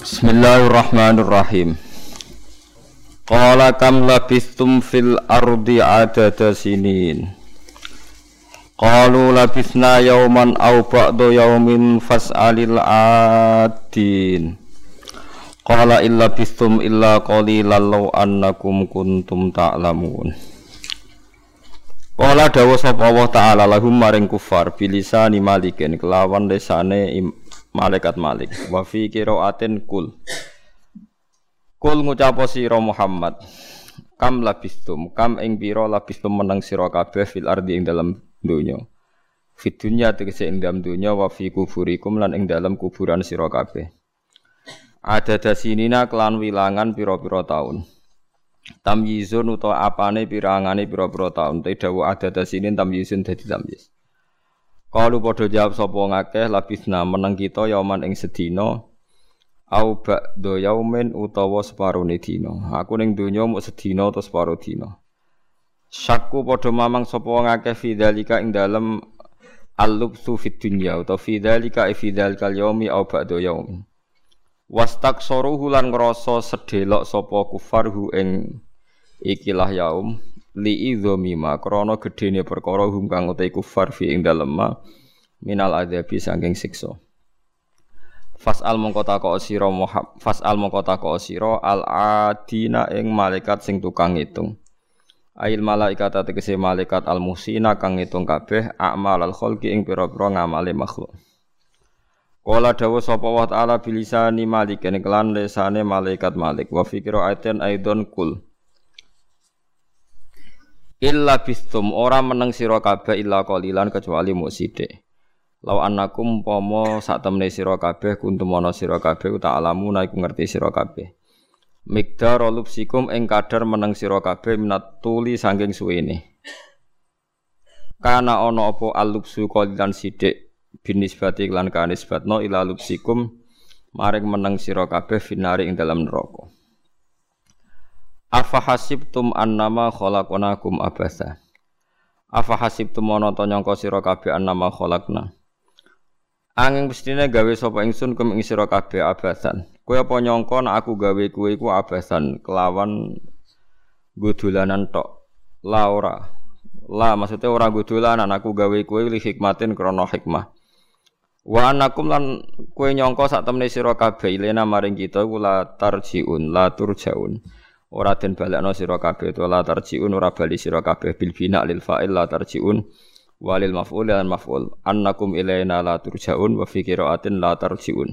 Bismillahirrahmanirrahim. Qala kam labistum fil ardi adada sinin. Qalu labisna yauman aw ba'da yaumin fas'alil adin. Qala illa bistum illa qalilan law annakum kuntum ta'lamun. Qala dawa sapa Allah taala lahum maring kufar bilisani malikin kelawan lesane malaikat Malik wa fi qiraatin kul. Kul ngucapo sira Muhammad. Kam labistum kam ing pira labistum meneng sira kabeh fil ardi ing dalam donya. Fit dunya tegese ing dalam donya wa fi lan ing dalam kuburan sira kabeh. Ada dasinina kelan wilangan pira-pira taun. Tamyizun utawa apane pirangane pira-pira taun. Te dawu ada dasinin tamyizun dadi tamyiz Kalu padha jawab sapa ngakeh labisna meneng kita yauman ing sedina au ba'da yaumin utawa separone dina. Aku ning donya mung sedina utawa separo dina. Syakku padha mamang sapa ngakeh fidzalika ing dalem al-lubsu fid dunya utawa fidzalika fi dzalikal yaumi au ba'da yaum. Wastaksaruhu lan ngrasa sedelok sapa kufarhu ing ikilah yaum li idzamima krana gedene perkara hum kang utai kufar fi ing dalem minal adzabi saking siksa. Fas'al mongko takok sira Fas'al mongko takok sira al adina ing malaikat sing tukang ngitung. Ail malaikat tegese malaikat al musina kang ngitung kabeh amal al khalqi ing pira-pira ngamale makhluk. Kala dawa sapa wa ta'ala bilisani malik kelan lesane malaikat malik. Wa fikra aiten aidon kul Illa bistum ora meneng sira kabeh illa qalilan kecuali muk sithik. Lau annakum pomo sak temne sira kabeh kuntum ana sira kabeh ta alamu iku ngerti sira kabeh. Mikdar lupsikum ing kadar meneng sira kabeh minat tuli saking suwene. Kana ana apa alupsu qalilan sithik binisbati lan kanisbatno ila lupsikum maring meneng sira kabeh finari ing dalam neraka. Afa hasibtum annama khalaqnakum abasa. Afa hasibtum ana ta nyangka sira kabeh annama khalaqna. Angin mestine gawe sapa ingsun kum ing sira kabeh abasan. Kowe apa nyangka nek aku gawe kowe iku abasan kelawan godolanan tok. La ora. La maksudnya ora godolanan aku gawe kowe li hikmatin krana hikmah. Wa anakum lan kowe nyangka sak temne sira kabeh ilena maring kita la tarjiun la turjaun ora den balekno sira kabeh to la tarjiun ora bali sira kabeh. Bil bina lil fa'il la tarjiun walil maf'ul lan maf'ul. Annakum ilaina la turjaun wa fi qira'atin la tarjiun.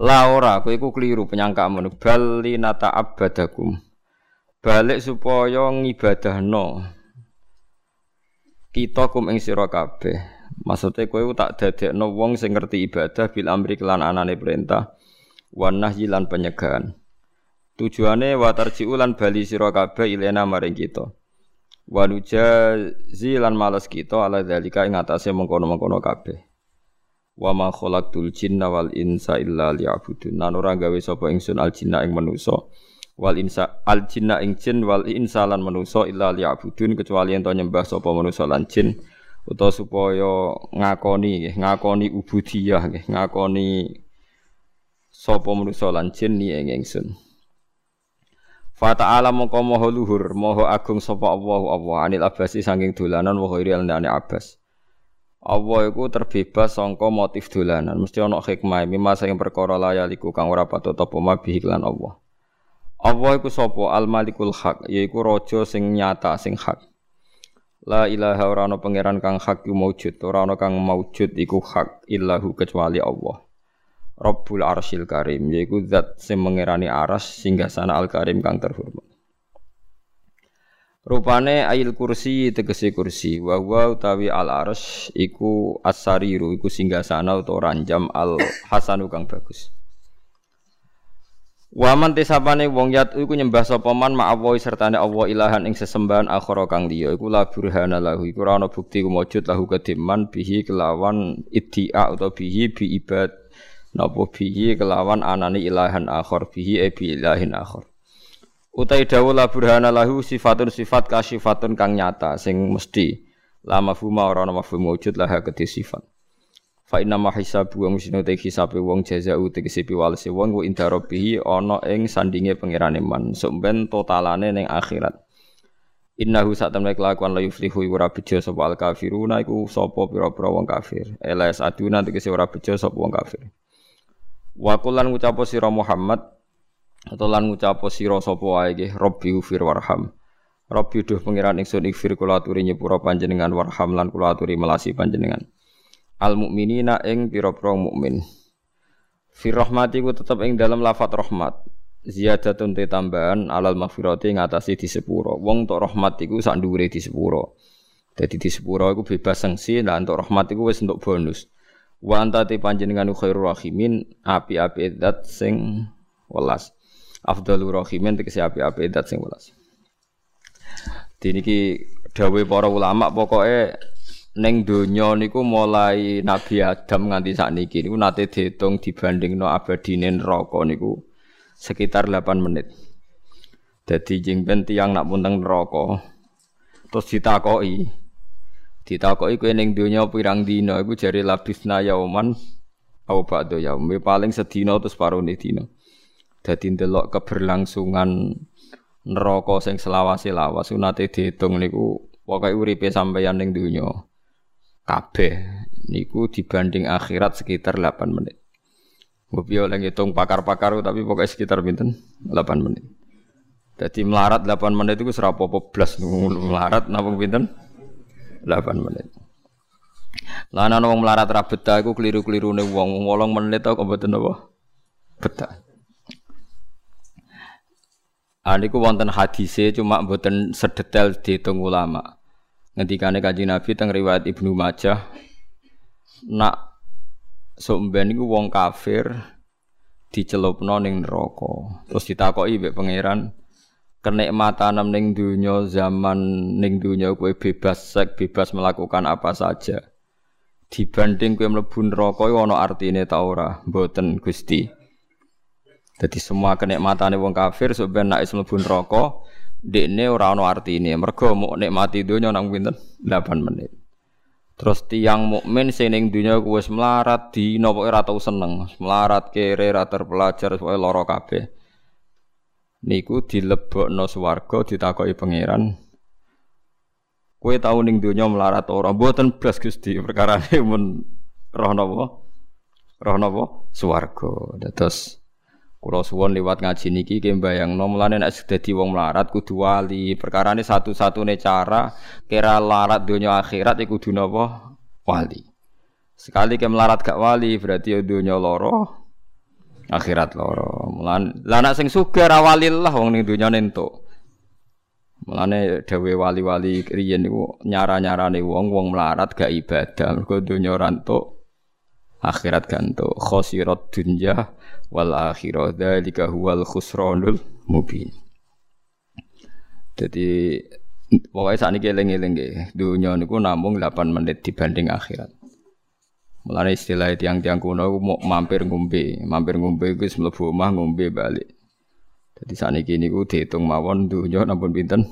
La ora kowe iku kliru penyangkamu bal linata abadakum balik supaya ngibadahno kita kum ing sira kabeh. Maksudnya kowe tak dadekno wong sing ngerti ibadah bil amri kelan anane perintah wan nahyi lan penyegahan Tujuane wa lan bali sira kabeh ilena maring kita. Wa nujazi lan males kita ala dzalika ing atase mengkono-mengkono kabeh. Wa ma khalaqtul jinna wal insa illa liya'budun. Nan ora gawe sapa ingsun al jinna ing manusa wal insa al jinna ing jin wal insa lan manusa illa liya'budun kecuali ento nyembah sapa manusa lan jin utawa supaya ngakoni ngakoni ubudiyah ngakoni sapa manusa lan jin ing ingsun. Fa ta'ala mongko maha luhur, maha agung sapa Allah Allah anil abasi saking dolanan wa ghairi alani abas. Allah iku terbebas sangka motif dolanan, mesti ana hikmah mimma saking perkara layaliku kang ora patut apa mabihi lan Allah. Allah iku sapa al malikul haq, yaiku raja sing nyata sing hak. La ilaha ora ana pangeran kang hak maujud, ora ana kang maujud iku hak illahu kecuali Allah. Rabbul Arsyil Karim yaiku zat sing mengerani aras sehingga sana Al Karim kang terhormat. Rupane ayil kursi tegese kursi wa huwa utawi al arsy iku asariru iku singgasana utawa ranjam al hasanu kang bagus. Waman tesapane wong yat iku nyembah sapa man ma'allahi sertane Allah ilahan ing sesembahan akhara kang liya iku la burhana lahu iku ana bukti kumujud lahu kediman bihi kelawan iddia utawa bihi bi ibad napa bihi kelawan anani ilahan akhir bihi e bi ilahin akhir utai dawuh la burhana lahu sifatun sifat kasifatun kang nyata sing mesti la mafhuma ora ana mafhum wujud lah kedhe sifat Fa inna ma hisabu wong sino te hisabe wong jazau tegese piwalese wong ku inda rabbihi ana ing sandinge pangerane man. Sok ben totalane ning akhirat. Innahu sak temne kelakuan la yuflihu ora bejo sapa al kafiruna iku sapa pira-pira wong kafir. Elas aduna tegese ora bejo sapa wong kafir. Wa kullan ngucapo sira Muhammad atau lan ngucapo sira sapa wae nggih Rabbi ufir warham. Rabbi duh pangeran ingsun ikfir kula aturi nyepura panjenengan warham lan kula aturi melasi panjenengan al mukminina ing pira-pira mukmin. Fi rahmati ku tetep ing dalam lafat rahmat. Ziyadatun te tambahan alal maghfirati ngatasi di sepuro. Wong tok rahmat iku sak dhuwure di sepuro. Dadi di sepuro iku bebas sanksi lan untuk rahmat iku wis entuk bonus. Wa anta te panjenengan khairur rahimin api-api zat sing welas. Afdalur rahimin tegese api-api zat sing welas. Diniki dawuh para ulama pokoke Neng donya niku mulai Nabi Adam nganti sakniki niku nate diitung dibandingno abadine neraka niku sekitar 8 menit. Dadi jeng ben tiyang nak punteng neraka terus ditakoki ditakoki kowe ning donya pirang dina iku jare labisna yauman au ba'da yaum paling sedina terus parone dina. Dadi ndelok keberlangsungan neraka sing selawase lawas nate diitung niku pokoke uripe sampeyan ning donya kabeh niku dibanding akhirat sekitar 8 menit. Gue piye oleh ngitung pakar-pakar tapi pokoknya sekitar pinten 8 menit. Jadi melarat 8 menit itu serapa apa blas melarat napa pinten 8 menit. Lah ana wong melarat ra betah iku kliru-klirune wong 8 menit kok mboten apa betah. Aniku wonten hadise cuma mboten sedetail dihitung ulama. Ngendikane Kanjeng Nabi teng riwayat Ibnu Majah nak sok mben iku wong kafir dicelupno ning neraka. Terus ditakoki mbek pangeran kenikmatan ning dunya zaman ning dunya kowe bebas sek bebas melakukan apa saja. Dibanding kowe mlebu neraka ana artine ta ora? Mboten Gusti. Jadi semua kenikmatane wong kafir sok ben nek mlebu neraka dekne ora ana artine. Mergo mau nikmati donya nang pinten? 8 menit. Terus tiang mukmin sing ning donya wis melarat dina pokoke ora tau seneng, melarat kere ra terpelajar pokoke lara kabeh. Niku dilebokno swarga ditakoki pangeran. Kowe tau ning donya melarat ora? Mboten blas Gusti, perkarane mun roh napa? Roh napa? Swarga. Dados Kulo suwon lewat ngaji niki ki mbayangno mulane nek dadi wong melarat kudu wali. Perkarane satu-satune cara kira larat donya akhirat iku kudu napa? Wali. Sekali ke melarat gak wali berarti ya donya loro akhirat loro. Mulan lah sing sugih ra wali lah wong ning donya entuk. Mulane dewe wali-wali riyen niku nyara-nyarane wong wong melarat gak ibadah. Mergo donya ora entuk akhirat ganto khosirat dunya wal akhirah dzalika huwal khusranul mubin. Jadi pokoknya saat ini eling-eling dunia niku namung 8 menit dibanding akhirat Mulane istilah tiang-tiang kuno mau mampir ngombe, mampir ngombe iku wis mlebu omah ngombe balik. Jadi saat ini niku dihitung mawon dunia nampun pinten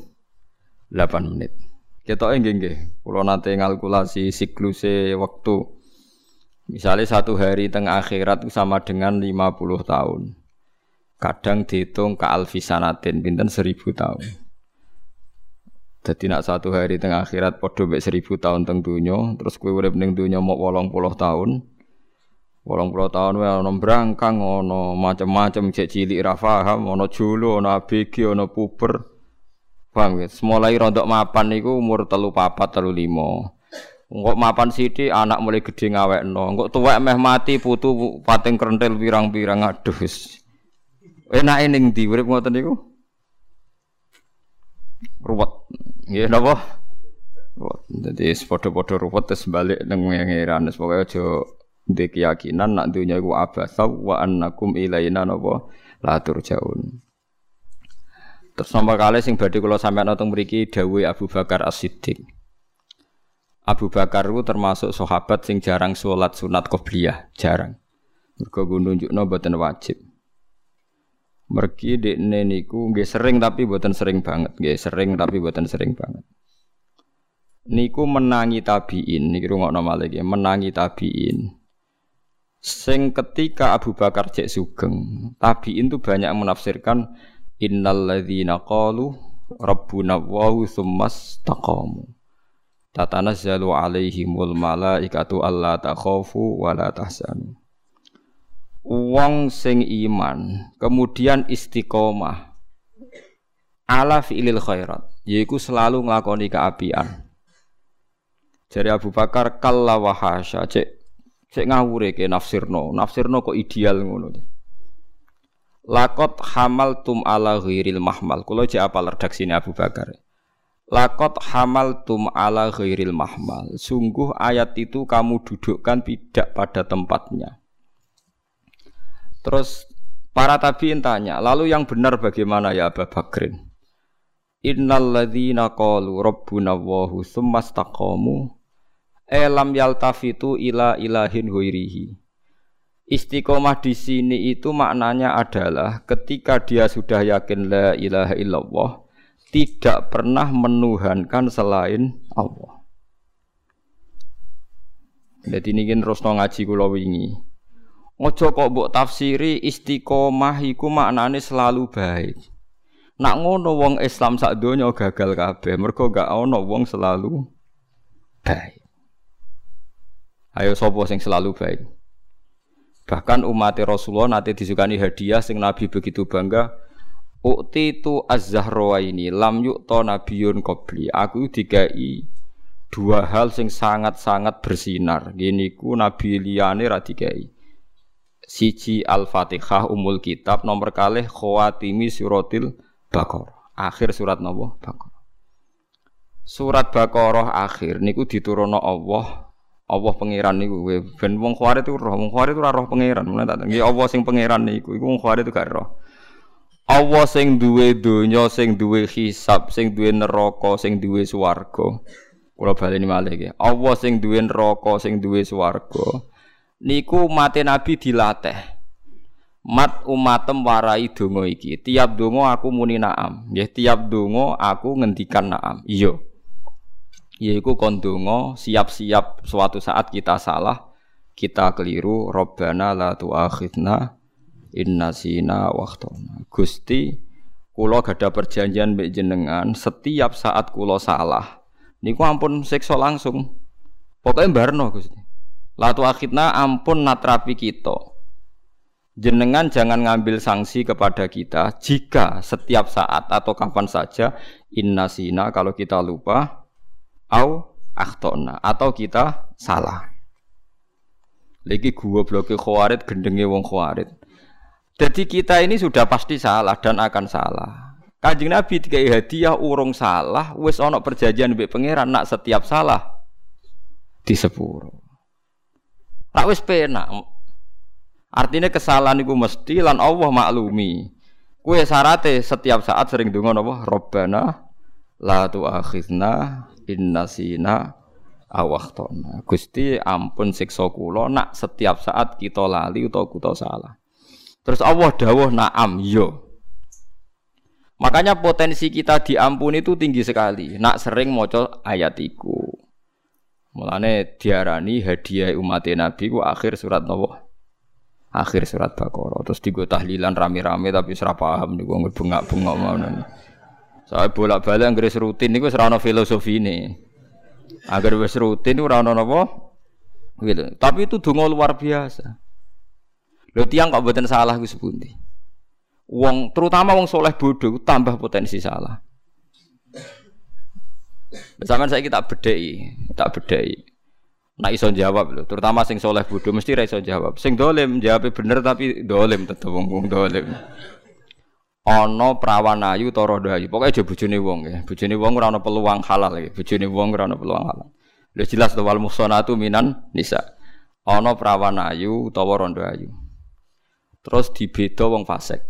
8 menit. Kita nggih nggih, kula nate ngalkulasi sikluse waktu Misalnya satu hari tengah akhirat sama dengan 50 tahun. Kadang dihitung ke alfisanatin, binten seribu tahun. Jadi nak satu hari tengah akhirat podo bek seribu tahun teng dunia, terus kue urip ning mau wolong puluh tahun. Wolong puluh tahun wae ono brangkang, ono macam-macam cek cilik ra paham, ono julu, ono ABG, ono puber. Paham ya? Semulai rontok mapan niku umur telu papat telu limo. Engkok mapan sithik anak mulai gede ngawekno. Engkok tuwek meh mati putu pating krentel pirang-pirang aduh. Enake ning ndi urip ngoten niku? Ruwet. Nggih napa? Ruwet. Dadi padha-padha ruwet terus balik nang ngeran wis pokoke aja ndek keyakinan nak dunya iku abasa wa annakum ilaina napa la turjaun. Terus nomor kali sing badhe kula sampeyan teng mriki dawuh Abu Bakar As-Siddiq. Abu Bakar itu termasuk sahabat sing jarang sholat sunat qobliyah, jarang. Mergo nunjukno boten wajib. Mergi dekne niku nggih sering tapi boten sering banget, nggih sering tapi boten sering banget. Niku menangi tabiin, niki rungokno malih menangi tabiin. Sing ketika Abu Bakar cek sugeng, tabiin itu banyak menafsirkan innal ladzina qalu rabbuna wa tsummas taqamu. Tatanazzalu alaihimul malaikatu alla takhafu wa la tahzanu. Wong sing iman, kemudian istiqomah ala fi'lil khairat, yaiku selalu nglakoni keapian. Jadi Abu Bakar kalla wa hasya, cek cek ngawure ke nafsirno, nafsirno kok ideal ngono. Lakot hamal tum ala ghairil mahmal. Kulo cek apa redaksine Abu Bakar. Lakot hamal tum ala ghairil mahmal. Sungguh ayat itu kamu dudukkan tidak pada tempatnya. Terus para tabiin tanya, lalu yang benar bagaimana ya Abu Bakrin? Innal ladzina qalu rabbuna Allahu tsumma istaqamu elam yaltafitu ila ilahin huirihi. Istiqomah di sini itu maknanya adalah ketika dia sudah yakin la ilaha illallah, tidak pernah menuhankan selain Allah. Jadi ini terus ngaji kula wingi. Ojo kok mbok tafsiri istiqomah iku maknane selalu baik. Nak ngono wong Islam sak donya gagal kabeh, mergo gak ono wong selalu baik. Ayo sopo sing selalu baik. Bahkan umat Rasulullah nanti disukani hadiah sing Nabi begitu bangga. Ukti itu az ini lam yukto nabiyun qabli. Aku dikai dua hal sing sangat-sangat bersinar. Gini ku Nabi liyane ra dikai. Siji Al-Fatihah umul kitab nomor kalih khawatimi suratil Baqarah. Akhir surat nopo Baqarah. Surat Baqarah akhir niku diturunno Allah Allah pangeran niku ben wong khawarit itu roh, wong khawarit itu roh pangeran. Mulane tak nggih Allah sing pangeran niku iku wong khawarit itu gak roh. Allah sing duwe donya, sing duwe hisab, sing duwe neraka, sing duwe swarga. Kula baleni malih nggih. Allah sing duwe neraka, sing duwe swarga. Niku mate Nabi dilatih. Mat umatem warai donga iki. Tiap donga aku muni naam. Nggih, tiap donga aku ngendikan naam. Iya yaiku kondongo siap-siap suatu saat kita salah kita keliru robbana la tuakhidna inna sina waktona Gusti kula gada perjanjian mbek jenengan setiap saat kula salah niku ampun siksa langsung pokoknya barno Gusti la tuakhidna ampun natrapi kita jenengan jangan ngambil sanksi kepada kita jika setiap saat atau kapan saja inna sina kalau kita lupa au akhtona atau kita salah. Lagi gua bloke khawarid gendenge wong khawarid. Jadi kita ini sudah pasti salah dan akan salah. Kanjeng Nabi dikai hadiah urung salah, wis ana perjanjian mbek pangeran nak setiap salah di Nak wis penak. Artinya kesalahan itu mesti lan Allah maklumi. Kue sarate setiap saat sering dengar apa? Robbana la tu'akhidna innasina awahtona. Gusti ampun siksa kula nak setiap saat kita lali utawa kita salah. Terus Allah dawuh na'am yo. Makanya potensi kita diampuni itu tinggi sekali. Nak sering maca ayat iku. Mulane diarani hadiah umat Nabi ku akhir surat Nabi. Akhir surat Baqarah. Terus digo tahlilan rame-rame tapi ora paham niku bengak-bengok ngono. Saya bolak-balik anggere rutin niku ora ana filosofi ini. Agar wis rutin ora ana napa? Gitu. Tapi itu donga luar biasa. Lho tiang kok mboten salah ku sepundi. Wong terutama wong soleh bodoh tambah potensi salah. Bersama saya kita bedai, tak bedai. Nak iso jawab lho, terutama sing soleh bodoh mesti ra iso jawab. Sing dolim jawab bener tapi dolim tetep wong wong dolim ana prawan ayu ta rondo ayu. Pokoke aja bojone wong ya. Bojone wong ora ana peluang halal ya. Bojone wong ora ana peluang halal. Lha jelas to wal muhsanatu minan nisa. Ana prawan ayu utawa rondo ayu. Terus dibeda wong fasik.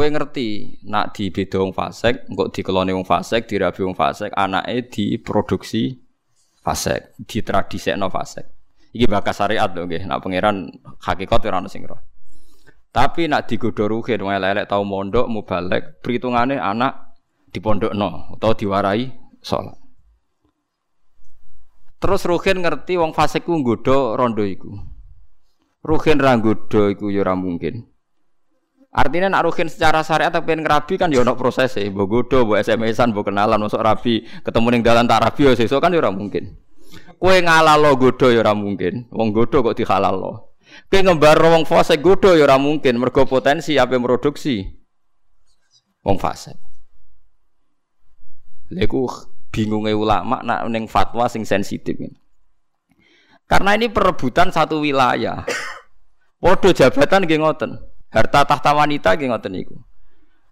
Kowe ngerti nak dibeda wong fasik, engko dikelone wong fasik, dirabi wong fasik, anake diproduksi fasik, ditradisekno fasik. Iki bakas syariat lho nggih. Nak pangeran hakikat ora ono sing roh. Tapi nak digodho ruhin wong elek tau mondok mubalek, perhitungane anak dipondokno utawa diwarai salat. Terus ruhin ngerti wong fasik ku nggodho rondo iku. Ruhin ra nggodha iku ya mungkin. Artinya nak ruhin secara syariat tapi ngerabi kan ya ono proses e, mbok godho, mbok SMS-an, mbok kenalan, masuk rabi, ketemu ning dalan tak rabi ya sesuk kan ya ora mungkin. Kowe ngalalo godho ya ora mungkin. Wong godho kok dihalalno. Kowe ngembar wong fase godho ya ora mungkin, mergo potensi ape produksi wong fase. Lha bingungnya ulama nak ning fatwa sing sensitif. Karena ini perebutan satu wilayah. Waduh jabatan nggih ngoten. Harta tahta wanita nggih ngoten niku.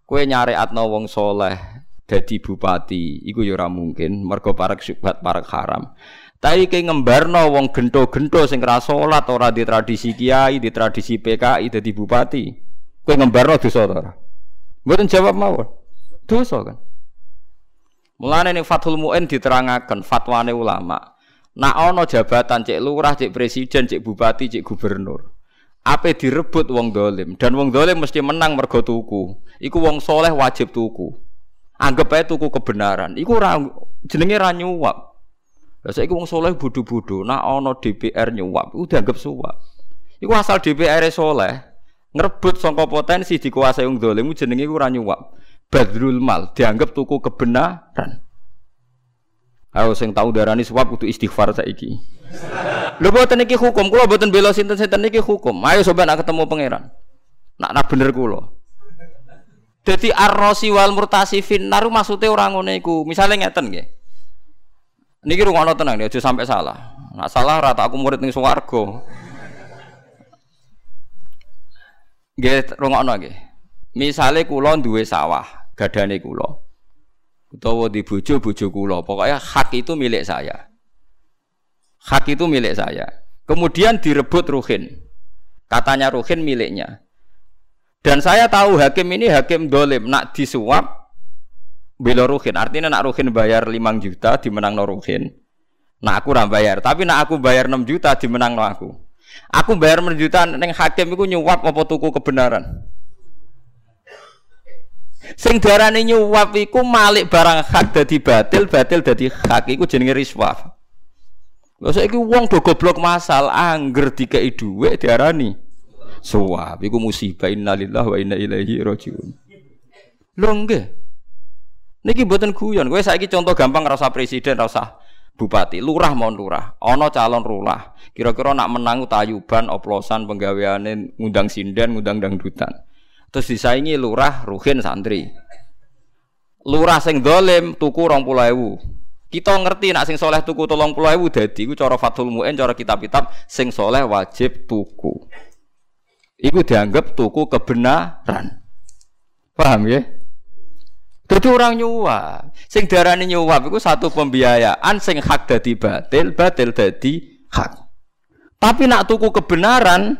Kowe atno wong soleh dadi bupati, iku ya ora mungkin mergo parek syubhat parek haram. Tapi kayak ngembarno wong gento-gento sing ora salat ora di tradisi kiai, di tradisi PKI dadi bupati. Kowe ngembarno dosa ta ora? Mboten jawab mawon. Dosa kan. Mulane ning Fathul Muin diterangaken fatwane ulama. Nak ana jabatan cek lurah, cek presiden, cek bupati, cek gubernur Ape direbut wong dolim dan wong dolim mesti menang mergo tuku. Iku wong soleh wajib tuku. Anggap aja tuku kebenaran. Iku ra, jenenge ra nyuap. Lah saiki wong soleh bodho-bodho, nak ana DPR nyuap, iku dianggap suap. Iku asal DPR soleh ngrebut sangka potensi dikuasai wong dolim jenenge iku ra nyuap. Badrul mal dianggap tuku kebenaran. Ayo sing tau darani suap kudu istighfar saiki. Lho boten iki hukum, kula boten bela sinten-sinten iki hukum. Ayo coba nak ketemu pangeran. Nak nak bener kula. Dadi ar-rasi wal murtasifin naru maksude ora ngene iku. Misale ngeten nggih. Niki rungokno tenang aja sampai salah. Nak salah rata aku murid ning swarga. Nggih rungokno nggih. Misale kula duwe sawah, gadane kula utawa di bojo bojo kula. Pokoknya hak itu milik saya. Hak itu milik saya. Kemudian direbut Ruhin. Katanya Ruhin miliknya. Dan saya tahu hakim ini hakim dolim. Nak disuap bela Ruhin. Artinya nak Ruhin bayar 5 juta dimenang no Ruhin. Nak aku ram bayar. Tapi nak aku bayar 6 juta dimenang no aku. Aku bayar 6 juta neng hakim itu nyuap apa tuku kebenaran. Sing darane nyuwap iku malik barang hak dadi batil, batil dadi hak iku jenenge riswah. Lha saiki wong do goblok masal angger dikeki dhuwit diarani suwap. Iku musibah innalillahi wa inna ilaihi rajiun. Lho nggih. Niki mboten guyon. Kowe saiki contoh gampang rasa presiden, rasa bupati, lurah mau lurah, ana calon lurah. Kira-kira nak menang tayuban, oplosan, penggaweane ngundang sinden, ngundang dangdutan. Terus disaingi lurah, ruhin, santri. Lurah sing dolim tuku rong ewu. Kita ngerti nak sing soleh tuku tolong puluh ewu dadi iku cara Fathul Mu'in cara kitab-kitab sing soleh wajib tuku. Iku dianggap tuku kebenaran. Paham ya? Jadi orang nyuap. Sing darani nyuap itu satu pembiayaan sing hak dadi batil, batil dadi hak. Tapi nak tuku kebenaran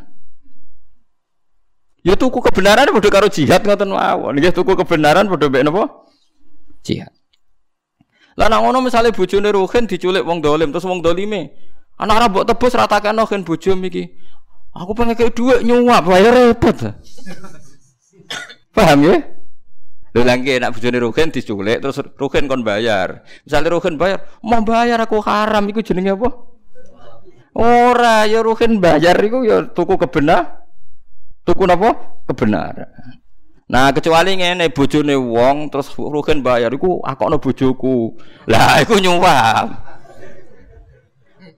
Ya tuku kebenaran padha karo jihad ngoten mawon. Nggih tuku kebenaran padha mbek napa? Jihad. Lah nang ngono misale bojone Ruhin diculik wong dolim terus wong dolime anak ora mbok tebus ratakno kan bojo iki. Aku pengen kayak duit nyuap bayar repot. Paham ya? Lho lagi nak bojone Ruhin diculik terus Ruhin kon bayar. Misalnya Ruhin bayar, mau bayar aku haram iku jenenge apa? Ora ya Ruhin bayar iku ya tuku kebenar Tuku napa? Kebenaran. Nah, kecuali ngene bojone wong terus rugen bayar iku akokno bojoku. Lah iku nyuwap.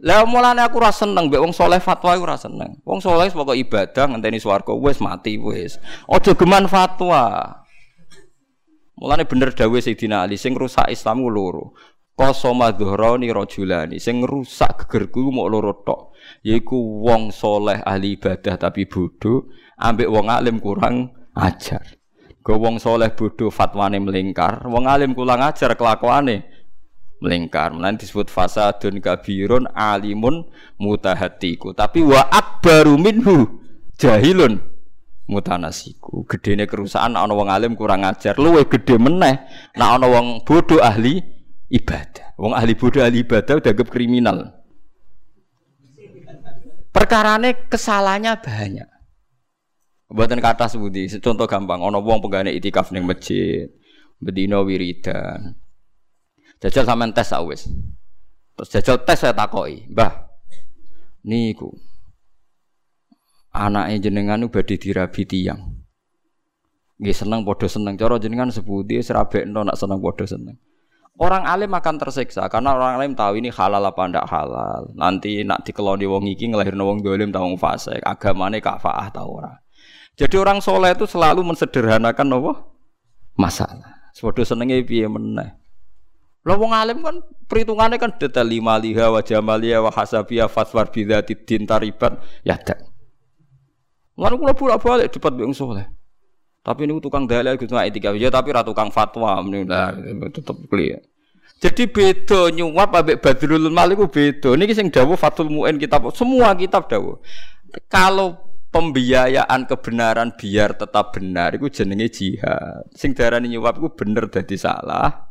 Lah mulane aku ora seneng mbek wong saleh fatwa iku ora seneng. Wong saleh pokok ibadah ngenteni swarga wis mati wis. Aja geman fatwa. Mulane bener dawuh Sayyidina Ali sing rusak Islam loro. Qasama dhuhrani rajulani sing rusak gegerku mau loro tok. Yaiku wong soleh ahli ibadah tapi bodoh ambek wong alim kurang ajar. Go wong soleh bodoh fatwane melingkar, wong alim kurang ajar kelakuane melingkar. Mulane disebut fasadun kabirun alimun mutahatiku. Tapi wa akbaru minhu jahilun mutanasiku. Gedene kerusakan ana wong alim kurang ajar, luwe gede meneh nek ana wong bodoh ahli ibadah. Wong ahli bodoh ahli ibadah udah kriminal. Perkarane kesalahannya banyak. Buatan kata sebudi, contoh gampang, ono wong penggane itikaf ning masjid, bedino wiridan. Jajal sampean tes awis. Terus jajal tes saya takoi, Mbah. Niku. anake jenengan badhe dirabi tiyang. Nggih seneng padha seneng. Cara jenengan sebuti serabekno nak seneng padha seneng. Orang alim akan tersiksa karena orang alim tahu ini halal apa ndak halal. Nanti nak dikeloni wong iki ngelahirno wong dolim ta wong fasik, agamane kafaah ta ora. Jadi orang soleh itu selalu mensederhanakan apa? Masalah. Sepodo senenge piye meneh. Lah wong alim kan perhitungannya kan detail lima liha wa jamaliya wa hasabiyah fatwar bidzati din tariban ya tak. Lalu kula bolak-balik debat wong soleh. Tapi ini tukang dalil gitu nggak etika ya tapi ratu tukang fatwa nah, tetap clear. Jadi beda nyuap ambek Badrul Malik beda. Ini sing dawuh Fathul Muin kitab semua kitab dawuh. Kalau pembiayaan kebenaran biar tetap benar itu jenenge jihad. Sing darani nyuap itu bener dadi salah.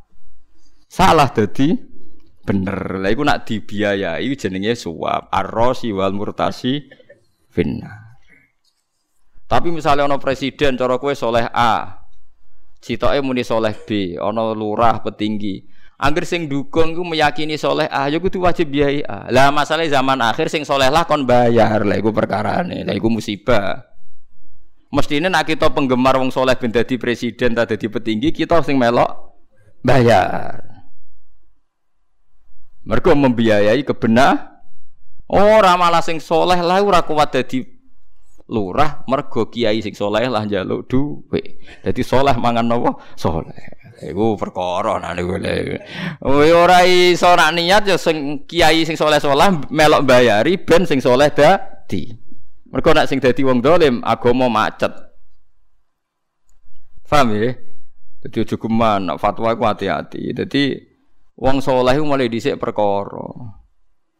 Salah dadi bener. Lah iku nak dibiayai jenenge suap. Ar-rasi wal murtasi finnar. Tapi misalnya ono presiden cara kue soleh A, citoke muni soleh B, ono lurah petinggi. Angger sing dukung ku meyakini soleh A, ya kudu wajib biayai A. Lah masalah zaman akhir sing soleh lah kon bayar, lah iku perkarane, lah iku musibah. Mestinya nak kita penggemar wong soleh ben dadi presiden ta dadi petinggi, kita sing melok bayar. Mereka membiayai kebenar. Ora malah sing soleh lah ora kuat dadi lurah mergo kiai sing soleh lah njaluk duwe. Dadi soleh mangan napa? Soleh. Iku perkara nah niku lho. Ora iso nak niat ya sing kiai sing soleh-soleh melok bayari ben sing soleh dadi. Mergo nak sing dadi wong dolim agama macet. Paham ya? Dadi aja geman fatwa ku hati-hati. Dadi wong soleh mulai dhisik perkara.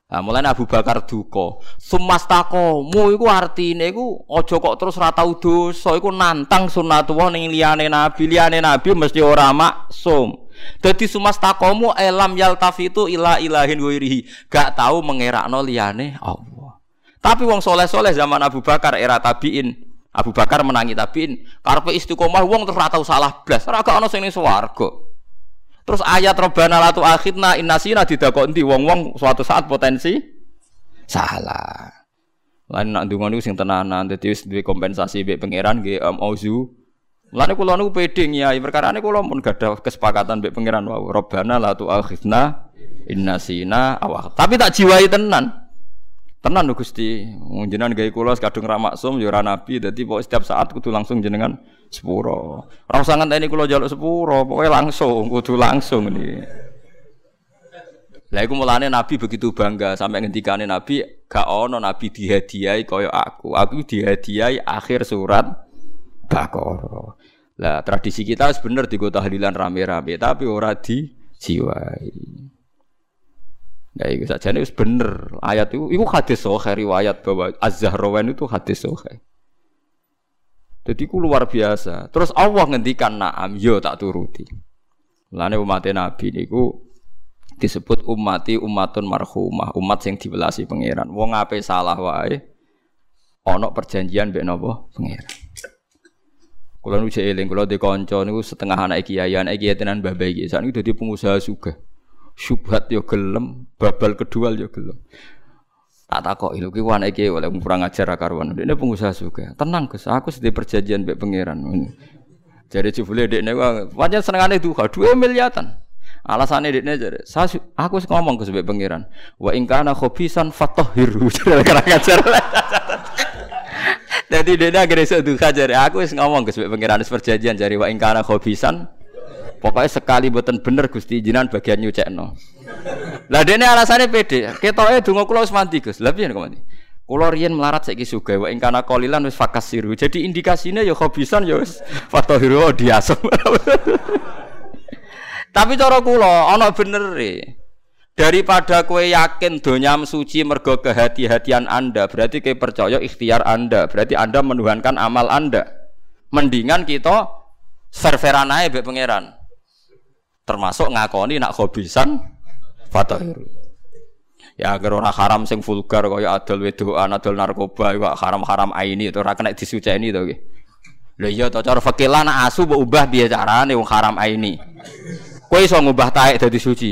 Nah, mulai Abu Bakar duka. Sumastakomu iku artine iku aja kok terus ora tau dosa, iku nantang sunnatullah ning liyane nabi, liyane nabi mesti ora maksum. Dadi sumastakomu elam yaltafitu ila ilahin wairihi, gak tahu mengerakno liyane Allah. Tapi wong soleh-soleh zaman Abu Bakar era tabiin, Abu Bakar menangi tabiin, karepe istiqomah wong terus tau salah blas, ora gak ono sing ning. Terus ayat Robbana latu akhidna innasina didakoni wong-wong suatu saat potensi salah. Lain nak ndonga niku sing tenanan dadi wis duwe kompensasi mbek pangeran nggih um, auzu. Mulane kula niku pede nyai perkarane kula pun gadah kesepakatan mbek pangeran wau. Robbana latu akhidna innasina awak. Tapi tak jiwai tenan. Tenan lho Gusti. Jenengan gawe kula kadung ra maksum ya ora nabi dadi setiap saat kudu langsung jenengan sepuro. Ora usah ngenteni kula njaluk sepuro, pokoke langsung, kudu langsung ini. Lah iku mulane Nabi begitu bangga sampai ngendikane Nabi gak ono Nabi dihadiahi kaya aku. Aku dihadiahi akhir surat Baqarah. Lah tradisi kita sebener di kota tahlilan rame-rame tapi ora dijiwai. Nah, itu saja ini bener ayat itu, itu hadis sohe riwayat bahwa Az-Zahrawan itu hadis sohe. Jadi ku luar biasa. Terus Allah ngendikan naam, yo tak turuti. Lane umat Nabi niku disebut umati umatun marhumah, umat sing dibelasi pangeran. Wong ape salah wae ana perjanjian mbek napa pangeran. Kula nu eling kula di niku setengah anak kiai, anak kiai tenan mbah iki. Saiki dadi pengusaha sugih. Syubhat yo gelem, babal kedua yo gelem. Tak takok lho ki wana iki oleh kurang ajar karuan. Ini pengusaha juga. Tenang Gus, aku sedih perjanjian mbek pangeran. Jadi jebule dekne wajan senengane duha 2 miliatan. Alasannya dekne jadi, saya aku ngomong ke mbek pangeran. Wa in kana khobisan fatahhiru. Kurang ajar. Jadi dia akhirnya seduha jadi aku ngomong ke mbek pangeran perjanjian jadi wa in kana Pokoknya sekali buatan bener Gusti jinan bagian nyucekno. Lah dene alasannya pede. Ketoke donga kula wis mandi Gus. Lah piye kok? Kula riyen melarat saiki sugih wa ing kana qalilan wis fakasiru. Jadi indikasinya ya khobisan ya wis fatahiru diasem. Tapi cara kula ana bener e. Daripada kue yakin donyam suci mergo kehati-hatian Anda, berarti kue percaya ikhtiar Anda, berarti Anda menuhankan amal Anda. Mendingan kita serveran aja be pangeran termasuk ngakoni nak hobisan fatahiru ya agar orang haram sing vulgar kaya adol wedoan adol narkoba iku haram-haram aini itu ora kena disuceni to nggih. Lha iya to cara nak asu mbok ubah piye wong haram aini. Kowe iso ngubah taek dadi suci.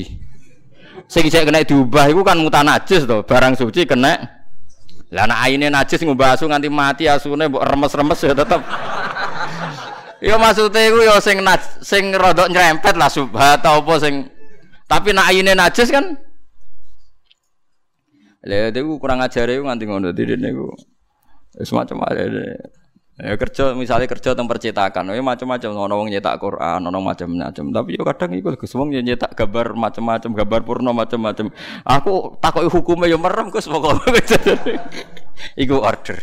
Sing cek kena diubah iku kan mutanajis to barang suci kena. Lah anak aine najis ngubah asu nganti mati asune mbok remes-remes ya tetep. Ya maksudnya iku ya sing sing rodok nyerempet lah subhat apa sing tapi nak aine najis kan Lah itu kurang ajar itu nganti ngono dene niku. Wis macam-macam. Ya kerja misalnya kerja tentang percetakan, ya macam-macam. Ono wong nyetak Quran, ono macam-macam. Tapi yo kadang iku Gus wong nyetak gambar macam-macam, gambar purno macam-macam. Aku takoki hukumnya yo merem Gus pokoke. iku order.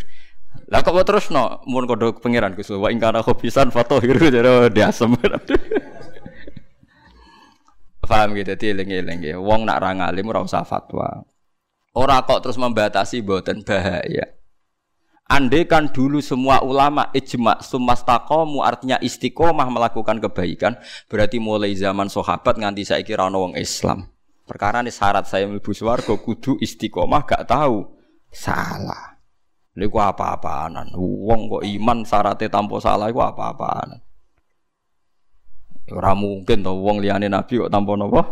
Lah kok terus no mun kodho pangeran Gus wa ingkana khobisan fatohiru jare diasem. Paham gitu, dadi eling-eling ya. Wong nak ra ngalim ora usah fatwa. Ora kok terus membatasi boten bahaya. Andai kan dulu semua ulama ijma sumastakomu artinya istiqomah melakukan kebaikan berarti mulai zaman sahabat nganti saya kira wong Islam. Perkara ini syarat saya mlebu swarga kudu istiqomah gak tahu salah. Niku apa-apaanan. Wong kok iman syaratnya tanpa salah iku apa-apaanan. Ora mungkin to wong liyane nabi kok tanpa napa?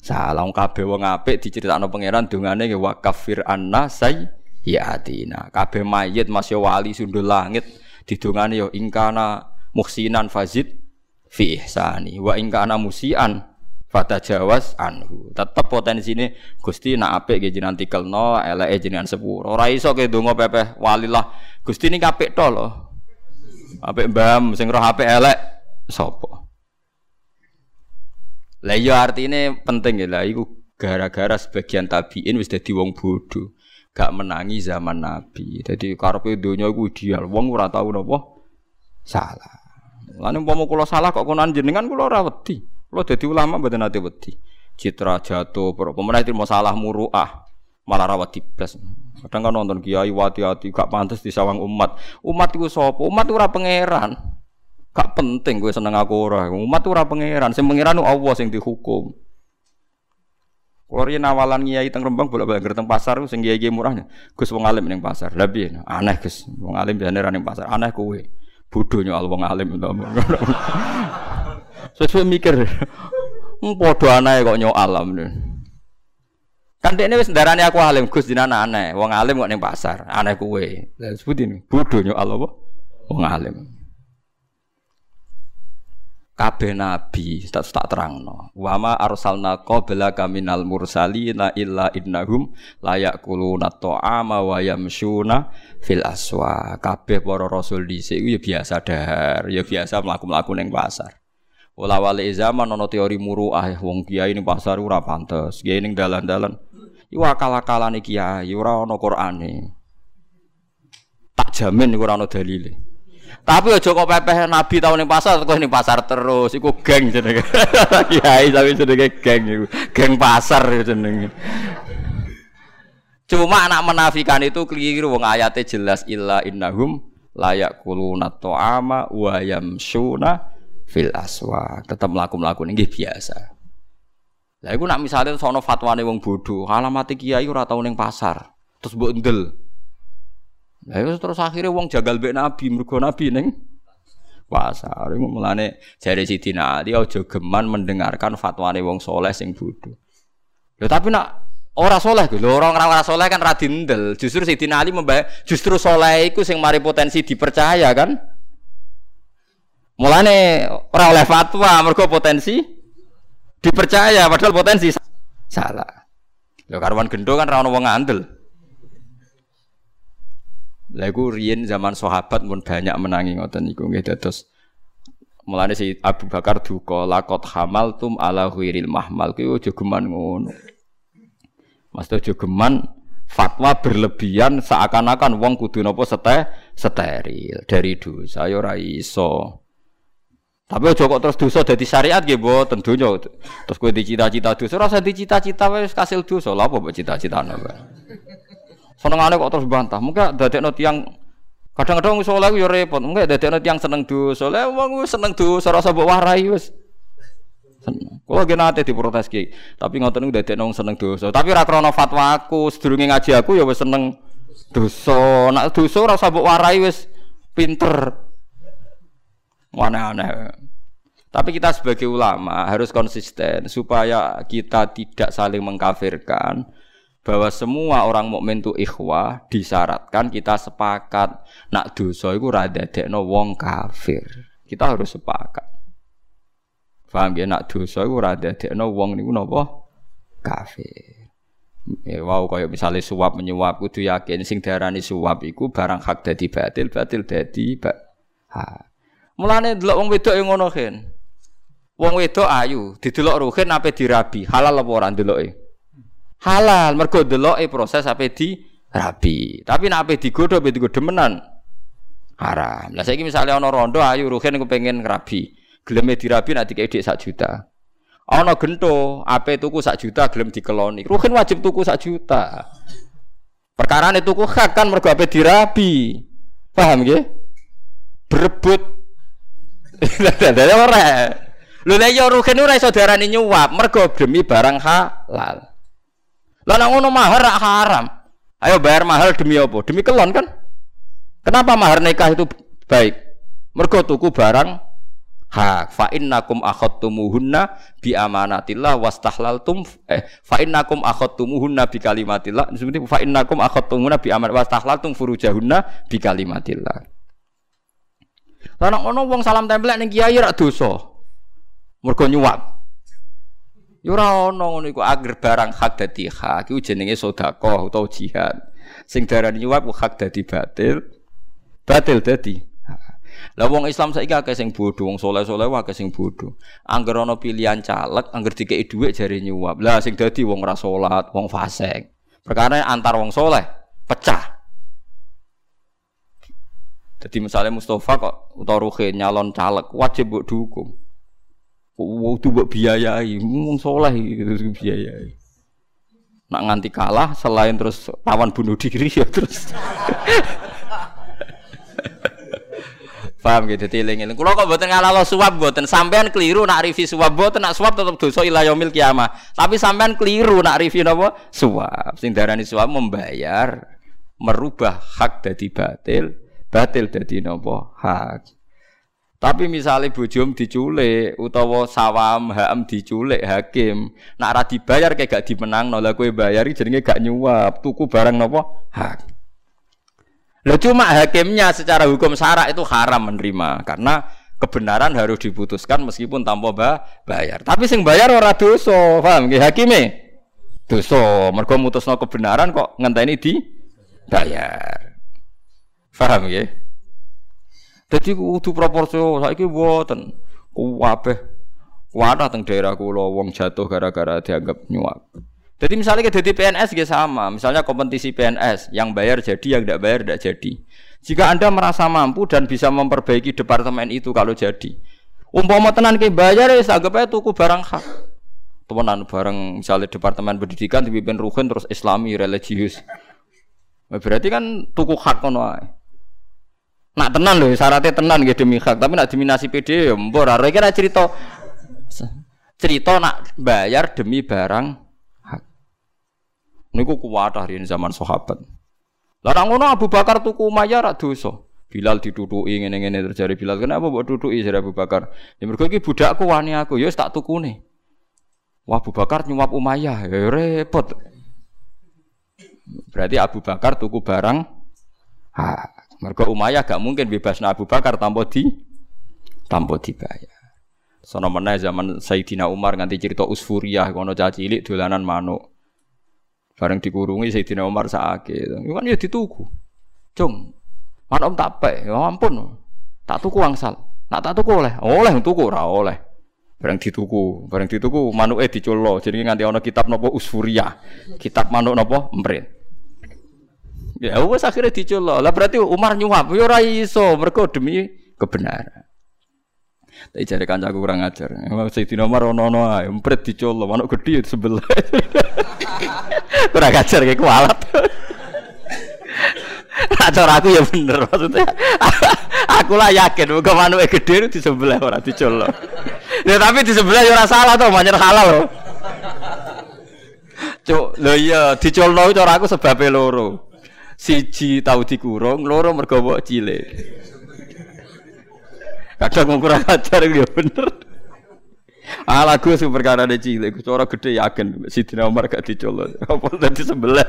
Salah wong kabeh wong apik diceritakno pangeran dongane wa kafir anna say ya atina kabeh mayit masih wali sundul langit didongane yo ingkana muhsinan fazid fi ihsani wa ingkana musian fata jawas anhu tetep potensi ini gusti nak apik ge jenengan tikelno eleke jenengan sepuro ora iso ke donga pepeh walilah gusti ini apik to lho apik mbam sing roh apik elek sapa lah iya artine penting ya lah iku gara-gara sebagian tabiin wis dadi wong bodoh gak menangi zaman Nabi. Jadi karepe donya iku ideal. Wong ora tau napa salah. Lan umpama kula salah kok konan jenengan kula ora wedi. Kula dadi ulama mboten ate wedi. Citra jatuh, pemenang itu masalah muruah, malah rawat blas. Kadang kan nonton kiai wati-wati gak pantas disawang umat. Umat itu sapa? Umat itu ora pangeran. Gak penting gue seneng aku ora. Umat itu ora pangeran. Sing pangeran Allah sing dihukum. Kalau riyen awalan kiai teng Rembang bolak-balik teng pasar sing kiai-kiai murahnya. Gus wong alim ning pasar. Piye? Aneh Gus. Wong alim biasane ra ning pasar. Aneh kowe. Bodho nyal wong alim to. Sesuai mikir. Padha aneh kok nyok alam. Kan dekne wis aku alim Gus dinana aneh. Wong alim kok ning pasar. Aneh kowe. Lah sebutin bodho nyok apa? Wong alim kabeh nabi tak tak terangno wa ma arsalna qabla kaminal mursalina illa innahum layak kuluna ta'ama wa yamshuna fil aswa kabeh para rasul dhisik ya biasa dahar ya biasa mlaku-mlaku ning pasar Wala wali zaman ana teori muruah wong kiai ning pasar ora pantes kiai ning dalan-dalan iku akal-akalane kiai ora ana Qur'ane tak jamin iku ora ana dalile tapi aja kok pepeh Nabi tau ning pasar kok ning pasar terus iku geng jenenge. Kiai tapi jenenge geng iku. Geng pasar jenenge. Cuma anak menafikan itu keliru wong ayatnya jelas illa innahum layak kuluna to'ama wa yamsuna fil aswa. Tetap melaku-melaku ini biasa. Lah iku nak misalnya sono fatwane wong bodoh, alamat kiai ora tau ning pasar. Terus mbok ndel. Lah terus akhirnya wong jagal mbek Nabi, mergo Nabi ning pasar. Iku mulane jare Sidina Ali aja geman mendengarkan fatwane wong soleh sing bodho. Lho tapi nak ora soleh lho, orang ora soleh kan radindel. Justru Sidina Ali membah justru soleh iku sing mari potensi dipercaya kan. Mulane ora oleh fatwa mergo potensi dipercaya padahal potensi salah. Lho karuan gendo kan ora ono wong ngandel. Lah iku zaman sahabat pun banyak menangi ngoten niku nggih dados Mulane si Abu Bakar duka lakot hamal tum ala huiril mahmal kuwi aja geman ngono. Mas aja geman fatwa berlebihan seakan-akan wong kudu napa sete steril dari dosa ya ora iso. Tapi aja kok terus dosa dadi syariat nggih mboten donya. Terus kowe dicita-cita dosa ora usah dicita-cita wis kasil dosa. Lha apa mbok cita-citane, Pak? Senengane kok terus bantah. Mungkin dadekno tiyang kadang-kadang wong saleh yo repot. Mungkin dadekno tiyang seneng dosa. Lah wong seneng dosa rasa mbok warai wis. Kulo ge nate diprotes ki, tapi ngoten niku dadekno wong seneng dosa. Tapi ora krana fatwa aku, sedurunge ngaji aku ya wis seneng dosa. Nak dosa ora usah mbok warai wis pinter. Aneh-aneh. Tapi kita sebagai ulama harus konsisten supaya kita tidak saling mengkafirkan bahwa semua orang mukmin itu ikhwah disyaratkan kita sepakat nak dosa iku ra dadekno wong kafir. Kita harus sepakat. Paham ya nak dosa iku ra dadekno wong niku napa kafir. Ya wow kaya misalnya suap menyuap kudu yakin sing diarani suap iku barang hak dadi batil, batil dadi ba ha. Mulane delok wong wedok yang ngono kan. Wong wedok ayu, didelok ruhin ape dirabi, halal apa ora ndeloke? halal mergo deloke proses ape di rabi tapi nek ape digodho ape digodho menan? Haram. Lah saiki misale ana rondo ayu ruhen pengen rabi. Geleme dirabi nanti dikek dik sak juta. Ana gento ape tuku sak juta gelem dikeloni. Ruhen wajib tuku sak juta. Perkara tuku hak kan mergo ape dirabi. Paham nggih? Berebut dadi ora lho lha ya ruhen ora iso diarani nyuap mergo demi barang halal lah nak ngono mahar rak haram. Ayo bayar mahal demi apa? Demi kelon kan? Kenapa mahar nikah itu baik? Mergo tuku barang hak. Fa innakum akhadtumuhunna bi amanatillah wastahlaltum eh fa innakum akhadtumuhunna bi kalimatillah. Seperti fa innakum akhadtumuhunna bi amanat wastahlaltum furujahunna bi kalimatillah. Lah nek ngono wong salam tempel ning kiai rak dosa. Mergo nyuwap. Ya ora ana ngono iku agar barang hak dadi hak iku jenenge sedekah utawa jihad. Sing darani nyuwap hak dadi batil. Batil dadi. Lah wong Islam saiki akeh sing bodho, wong saleh-saleh akeh sing bodho. Angger ana pilihan caleg, angger dikeki dhuwit jare nyuwap. Lah sing dadi wong ora salat, wong fasik. Perkara antar wong soleh pecah. Jadi misalnya Mustafa kok utawa Ruhin nyalon caleg wajib mbok dukung. Waktu buat biayai, ngomong soleh gitu biayai. Nak nganti kalah selain terus tawan bunuh diri ya terus. Paham gitu tiling ini. Kalau kok buatan ngalah suap buatan sampean keliru nak review suap buatan nak suap tetap dosa ilayomil kiamah. Tapi sampean keliru nak review nopo suap. Sing darani suap membayar merubah hak dari batil, batil dari nopo hak. Tapi misalnya bujum diculik utawa sawam ham diculik hakim, nak ra dibayar kayak gak dimenang, nolak kue bayari jadinya gak nyuap, tuku barang nopo hak. Lo cuma hakimnya secara hukum syarak itu haram menerima karena kebenaran harus diputuskan meskipun tanpa bayar. Tapi sing bayar ora dosa, paham nggih hakime? Dosa, mergo mutusno kebenaran kok ngenteni di bayar. Paham nggih? Jadi kudu proporsional. Saiki mboten. Kuwabeh kuatah teng daerah kula wong jatuh gara-gara dianggap nyuap. Jadi misalnya kita di PNS juga sama, misalnya kompetisi PNS yang bayar jadi, yang tidak bayar tidak jadi. Jika anda merasa mampu dan bisa memperbaiki departemen itu kalau jadi, umpama tenan ke bayar ya anggap aja tuku barang hak. Temenan barang misalnya departemen pendidikan dipimpin ruhin terus Islami religius. Berarti kan tuku hak kono Nak tenan loh, syaratnya tenan gitu demi hak, tapi nak diminasi PD ya mbor. Ora kira cerita cerita nak bayar demi barang hak. Niku kuwat hari zaman sahabat. Lah ngono Abu Bakar tuku Umayyah rak dosa. Bilal diduduki ngene-ngene terjadi Bilal. Kenapa mbok duduki sira Abu Bakar? Ya mergo iki budakku wani aku, ya tak tukune. Wah Abu Bakar nyuap Umayyah, ya repot. Berarti Abu Bakar tuku barang hak. Mergo Umayyah gak mungkin bebas Abu Bakar tanpa di tanpa dibayar. Sono meneh zaman Sayyidina Umar nganti cerita Usfuriyah kono caci cilik dolanan manuk. Bareng dikurungi Sayyidina Umar sakit. Iku kan ya dituku. Cung. Manuk tak pek, ya ampun. Tak tuku angsal. Nak tak tuku oleh, oleh tuku ora oleh. Bareng dituku, bareng dituku manuke dicullo. Jadi nganti ana kitab napa Usfuriyah. Kitab manuk napa Emprit. Ya wes akhirnya diculok. Lah berarti Umar nyuap, yo ya ora iso mergo demi kebenaran. Tapi cari kancaku kurang ajar. Sayyidina Umar ono-ono ae, empret diculok, manuk gedhe sebelah. kurang ajar kayak kualat. Acara aku ya bener maksudnya. aku lah yakin muga manuke gede di sebelah orang dicolok. Ya tapi di sebelah ya ora salah to, manyer halal loh. Cuk, lho iya dicolok cara aku sebabnya loro siji tahu dikurung, loro mergo mbok cilik. Kadang wong kurang ajar ya bener. Ala gue super perkara de cilik, cara gede yakin Sidina Umar gak dicolok. Apa dadi sebelah.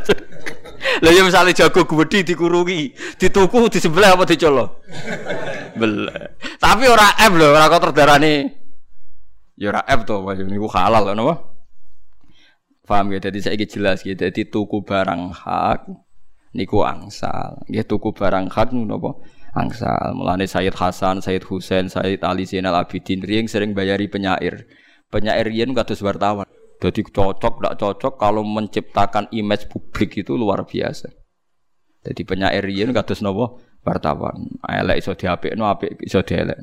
Lah ya misale jago gede dikurungi, dituku di sebelah apa dicolok? Belah. Tapi ora F lho, ora kok terdarane. Ya ora F to, niku halal napa? Paham ya? Jadi saya jelas gitu. Jadi tuku barang hak niku angsal. Ya tuku barang hak napa? angsal. Mulane Sayyid Hasan, Sayyid Husain, Sayyid Ali Zainal Abidin riyen sering bayari penyair. Penyair riyen kados wartawan. Jadi cocok tidak cocok kalau menciptakan image publik itu luar biasa. Jadi penyair riyen kados napa? Wartawan. Elek iso diapikno, apik iso dielek.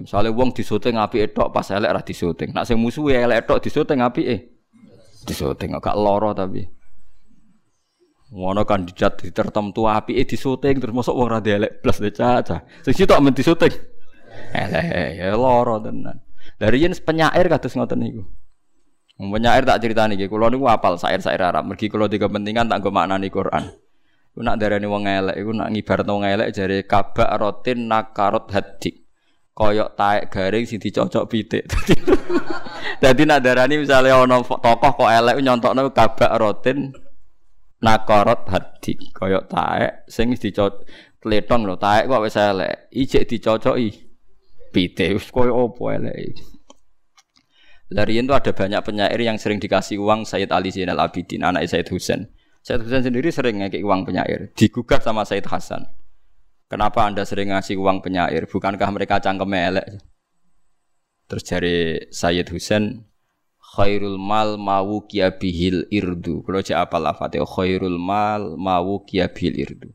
Misalnya wong disyuting apike tok pas elek ra disyuting. Nak sing musuhe elek tok disyuting apike. Disyuting gak loro tapi. Ngono kandidat di tertentu api eh disuting terus masuk wong ra elek plus de caca. Sing sitok men disuting. Elek ya loro tenan. Dari yen penyair kados ngoten niku. Penyair tak ceritani iki, kula niku apal sair-sair Arab. Mergi kula di kepentingan tak nggo maknani Quran. Ku nak darani wong elek iku nak ngibaratno wong elek jare kabak rotin nakarot hadik. Koyok taek garing sing dicocok pitik. Dadi nak darani misalnya ana tokoh kok elek nyontokno kabak rotin nakorot hadi kaya taek sing dicocok tletong lho taek kok wis elek ijek dicocoki pite wis kaya apa elek Larian itu ada banyak penyair yang sering dikasih uang Sayyid Ali Zainal Abidin, anak Sayyid Husain. Sayyid Husain sendiri sering ngekik uang penyair, digugat sama Sayyid Hasan. Kenapa anda sering ngasih uang penyair? Bukankah mereka cangkem elek? Terus dari Sayyid Husain, khairul mal mawu bihil irdu. Kalau cek apa lafate khairul mal mawu bihil irdu.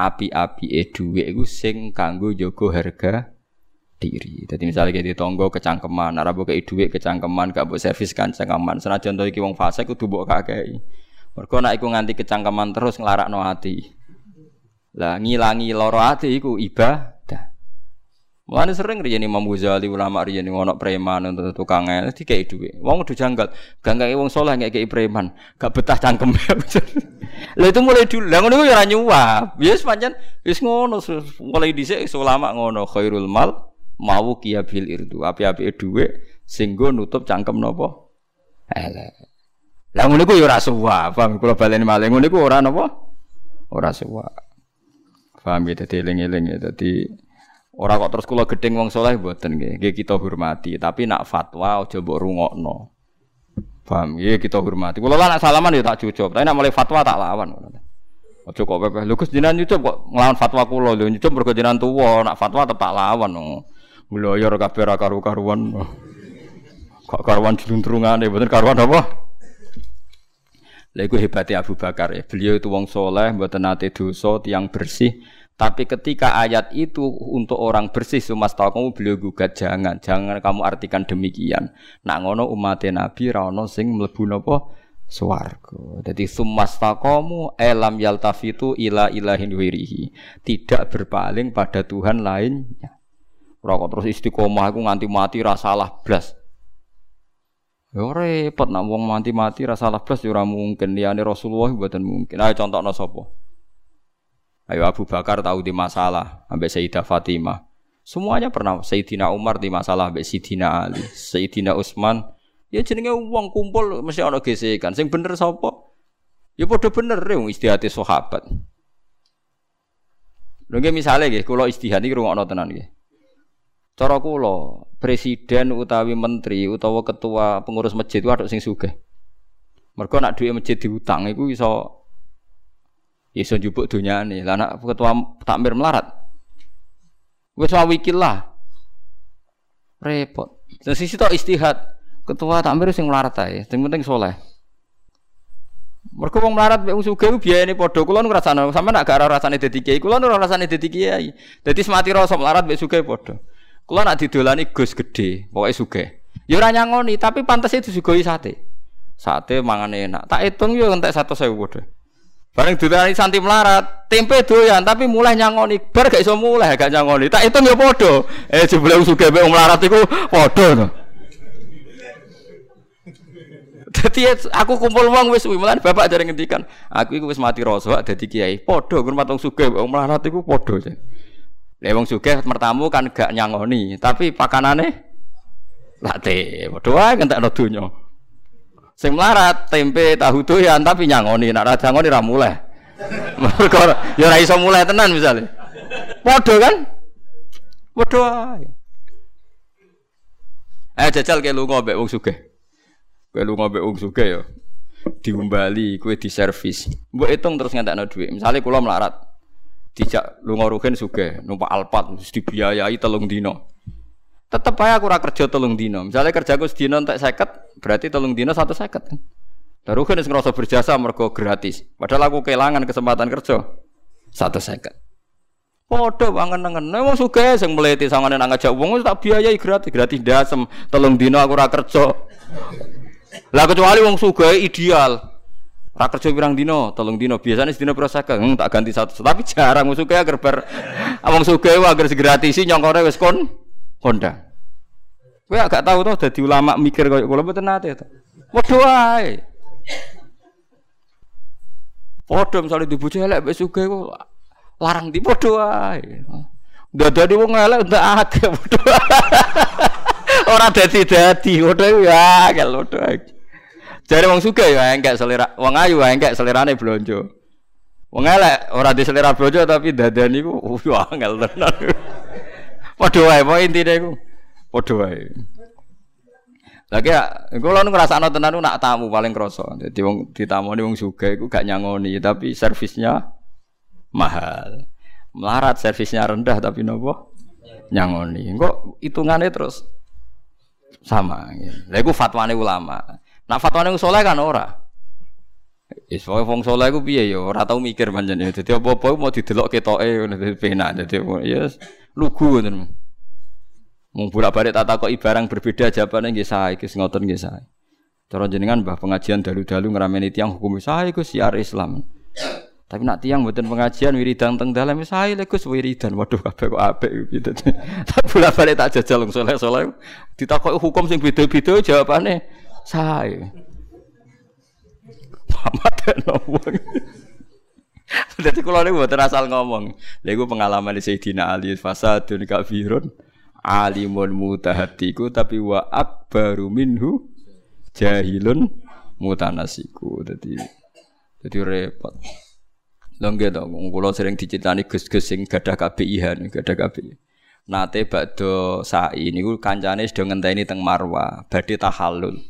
Api-api e iku sing kanggo jaga harga diri. Jadi misalnya di tonggo kecangkeman, arabu kayak duit kecangkeman, gak buat servis kan kecangkeman. Senajan to iki wong fase kudu mbok kakek. Mergo nek nganti kecangkeman terus nglarakno hati. Lah ngilangi loro hati iku. Mulane sering riyen Imam Ghazali ulama riyen ono preman untuk tukang el dikei dhuwit. Wong udah janggal, ganggai wong saleh ngekeki preman, gak betah cangkem. Lah itu mulai dulu. Lah ngono ya ora nyuap. Ya wis pancen wis ngono mulai dhisik ulama ngono khairul mal mau kia bil irdu. Api-api dhuwit sing nutup cangkem napa? Elek. Lah ngono iku ya ora suwap. Paham kula baleni malih ngono iku ora napa? Ora suwap. Paham ya dadi eling-eling ya dadi Ora kok terus kula gedeng wong soleh mboten nggih. Nggih kita hormati, tapi nak fatwa aja mbok rungokno. Paham? Nggih kita hormati. Kula nak salaman ya tak cucup, tapi nak mulai fatwa tak lawan. Aja kok pepeh. Lho Gus jenengan nyucup kok nglawan fatwa kula lho nyucup mergo jenengan tuwa, nak fatwa tetep tak lawan. Mloyor kabeh ra karu-karuan. Kok karuan diluntrungane mboten karuan apa? Lha iku hebatnya Abu Bakar ya. Beliau itu wong soleh, mboten nate dosa, tiang bersih. Tapi ketika ayat itu untuk orang bersih sumas tahu kamu beliau gugat jangan jangan kamu artikan demikian. Nak ngono umat Nabi rano sing mlebu napa swarga. Jadi sumas kamu elam yaltafitu ila ilahin wirihi. Tidak berpaling pada Tuhan lainnya. Rokok terus istiqomah aku nganti mati rasalah blas. Ya repot nak wong mati-mati rasalah blas ya ora mungkin liyane Rasulullah mboten mungkin. Ayo contohno sapa? Ayo Abu Bakar tahu di masalah sampai Sayyidah Fatimah. Semuanya pernah Sayyidina Umar di masalah sampai Sayyidina Ali, Sayyidina Utsman. Ya jenenge uang kumpul mesti ana gesekan. Sing bener sapa? Ya padha bener ya istihati sahabat. Lho nggih misale nggih kula istihad iki rungokno tenan nggih. Cara kula, presiden utawi menteri utawa ketua pengurus masjid ada sing sugih. Mergo nak duit masjid diutang iku iso iso njupuk dunyane. Lah anak ketua takmir melarat. Wis wikil lah. Repot. Dan sisi tok istihad. Ketua takmir sing melarat ae, sing penting soleh. Mergo wong melarat mek sugih biayane padha. Kula nu sampean nak gak rasane dadi kiai, kula nu rasane dadi kiai. Dadi semati rasa melarat mek sugih padha. Kula nak didolani Gus gede, pokoke sugih. Ya ora nyangoni, tapi pantes itu sugoi sate. Sate mangan enak. Tak hitung yo entek 100.000 padha. Bareng ditani santi melarat, tempe doyan tapi mulai nyangoni, bar gak iso mulai gak nyangoni. Tak hitung ya padha. Eh jebule wong sugih wong melarat iku padha to. Dadi aku kumpul wong wis mulai bapak jare ngendikan, aku iku wis mati rasa dadi kiai. Padha ngurmat wong sugih wong melarat iku padha. Lah wong sugih mertamu kan gak nyangoni, tapi pakanane Late, padha wae ngentekno donya. Sing melarat tempe tahu doyan tapi nyangoni, nek ora nyangoni ra mulai. Mergo ya ora iso mulai tenan misalnya. Padha kan? Wae. Eh jajal ke lunga mbek wong sugih. Kowe lunga mbek wong sugih ya. Diumbali, kowe diservis. Mbok hitung terus ngentekno dhuwit. Misale kula melarat. Dijak lunga rugen sugih, numpak Alphard mesti dibiayai telung dino. Tetep aja aku ora kerja telung dino. Misalnya kerjaku sedino entek seket, berarti telung dino satu seket kan. Baru kan ngerasa berjasa mergo gratis. Padahal aku kehilangan kesempatan kerja satu seket. Podo banget nengen. Emang suka sing meliti sangane nang ngajak wong tak biayai gratis, gratis dasem telung dino aku ora kerja. Lah kecuali wong suga ideal. Ra kerja pirang dino, telung dino. Biasanya sedino pira seket, hmm, tak ganti satu. Tapi jarang wong suga agar ber wong suga agar segratisi nyongkore wis kon kondang. Kowe agak tahu tuh dadi ulama mikir koyo kula mboten nate to. Padha wae. Padha misale di bojo elek kok larang di padha wae. Dadane wong elek ndak akeh padha. Ora dadi-dadi padha ya kel padha. Jare wong sugih ya enggak selera, wong ayu ya enggak selerane blonjo. Wong elek ora di selera blonjo tapi dadane iku wah angel tenan. Padha wae pokoke intine iku. Padha wae. Lagi ya, kula nu ngrasakno tenan nak tamu paling krasa. Dadi wong ditamoni wong sugih iku gak nyangoni, tapi servisnya mahal. Melarat servisnya rendah tapi nopo nyangoni. Kok hitungannya terus sama. Lha iku fatwane ulama. Nak fatwane soleh kan ora. Wis wae wong saleh iku piye ya ora tau mikir pancen. Dadi apa-apa mau didelok ketoke ngono dadi penak. Dadi ya lugu ngoten. Mung bolak-balik tak takoki barang berbeda jawabane nggih sae, Gus ngoten nggih sae. Cara jenengan Mbah pengajian dalu-dalu ngrameni tiyang hukum sae iku siar Islam. Tapi nak tiang mboten pengajian wiridan teng dalam sae lek Gus wiridan. Waduh kabeh kok apik gitu. Tak bolak-balik tak jajal wong saleh-saleh ditakoki hukum sing beda-beda jawabane sae. Pamat wong. Dadi kula niku mboten asal ngomong. Lha iku pengalaman Sayyidina Ali fasadun kafirun alimun mutahatiku tapi wa akbaru minhu jahilun mutanasiku. Jadi jadi repot. Longge dong kula sering diceritani gus-gus sing gadah KBIH gadah KBIH nate bakdo sai niku kancane sedang ngenteni teng Marwa badhe tahallul.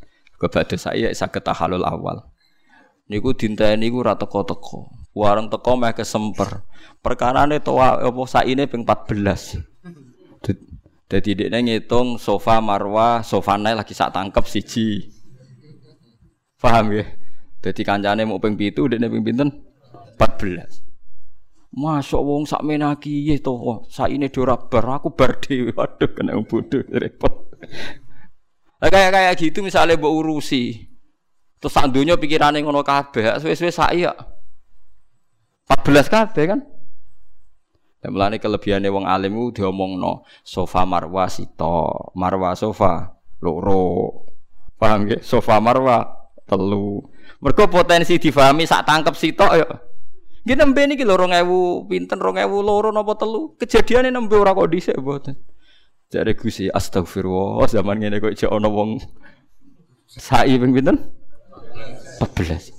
Ke badhe sai saged tahallul awal niku dinteni niku ora teko-teko warung teko meh kesemper perkarane to apa saine ping 14 jadi dia ngitung sofa marwah, sofa naik lagi sak tangkep siji. Paham ya? Jadi kancane mau ping pitu, dia ping pinten? 14. Masuk wong sak menaki ya sak ini dora bar, aku bar dewi, waduh kena bodoh repot. Nah, kayak kayak gitu misalnya mbok urusi. Terus sak donya pikirane ngono kabeh, suwe-suwe sak iya. 14 kabeh kan? Dan melani kelebihannya wong alim itu diomongno sofa marwa sito, marwa sofa loro. Paham ya? Sofa marwa telu. Mereka potensi difahami sak tangkep sito ya. Gini nembe niki lho 2000 pinten 2000 loro napa telu. Kejadiane nembe ora kok dhisik mboten. Jare astagfirullah zaman ngene kok jek ana wong sai ping? 14.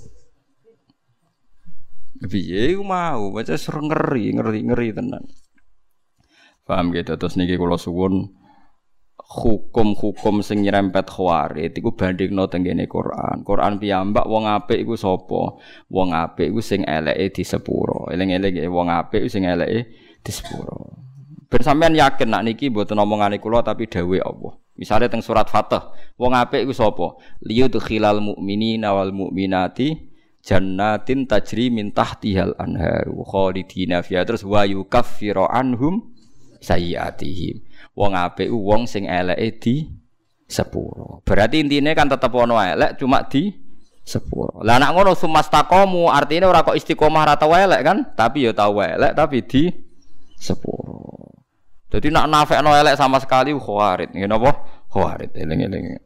Piye iku mau, baca ser ngeri, ngeri, ngeri tenan. Paham gitu terus niki kula suwun hukum-hukum sing nyerempet khawarit iku bandingno teng kene Quran. Quran piyambak wong apik iku sapa? Wong apik iku sing eleke di sepuro. Eling-eling wong apik sing eleke di sepuro. Ben sampean yakin nak niki mboten omongane kula tapi dawuh Allah. Misalnya teng surat Fatah, wong apik iku sapa? Liyudkhilal mu'minina wal mu'minati jannatin tajri min tahtihal anhar khalidina fiha. Terus wa yukaffiru anhum sayiatihim. Wong apik wong sing eleke di sepuro. Berarti intinya kan tetep ono elek cuma di sepuro. Lah nak ngono sumastakomu artinya ora kok istiqomah rata elek kan? Tapi ya tau elek tapi di sepuro jadi nak nafek no elek sama sekali khawarit ngene apa khawarit eling-eling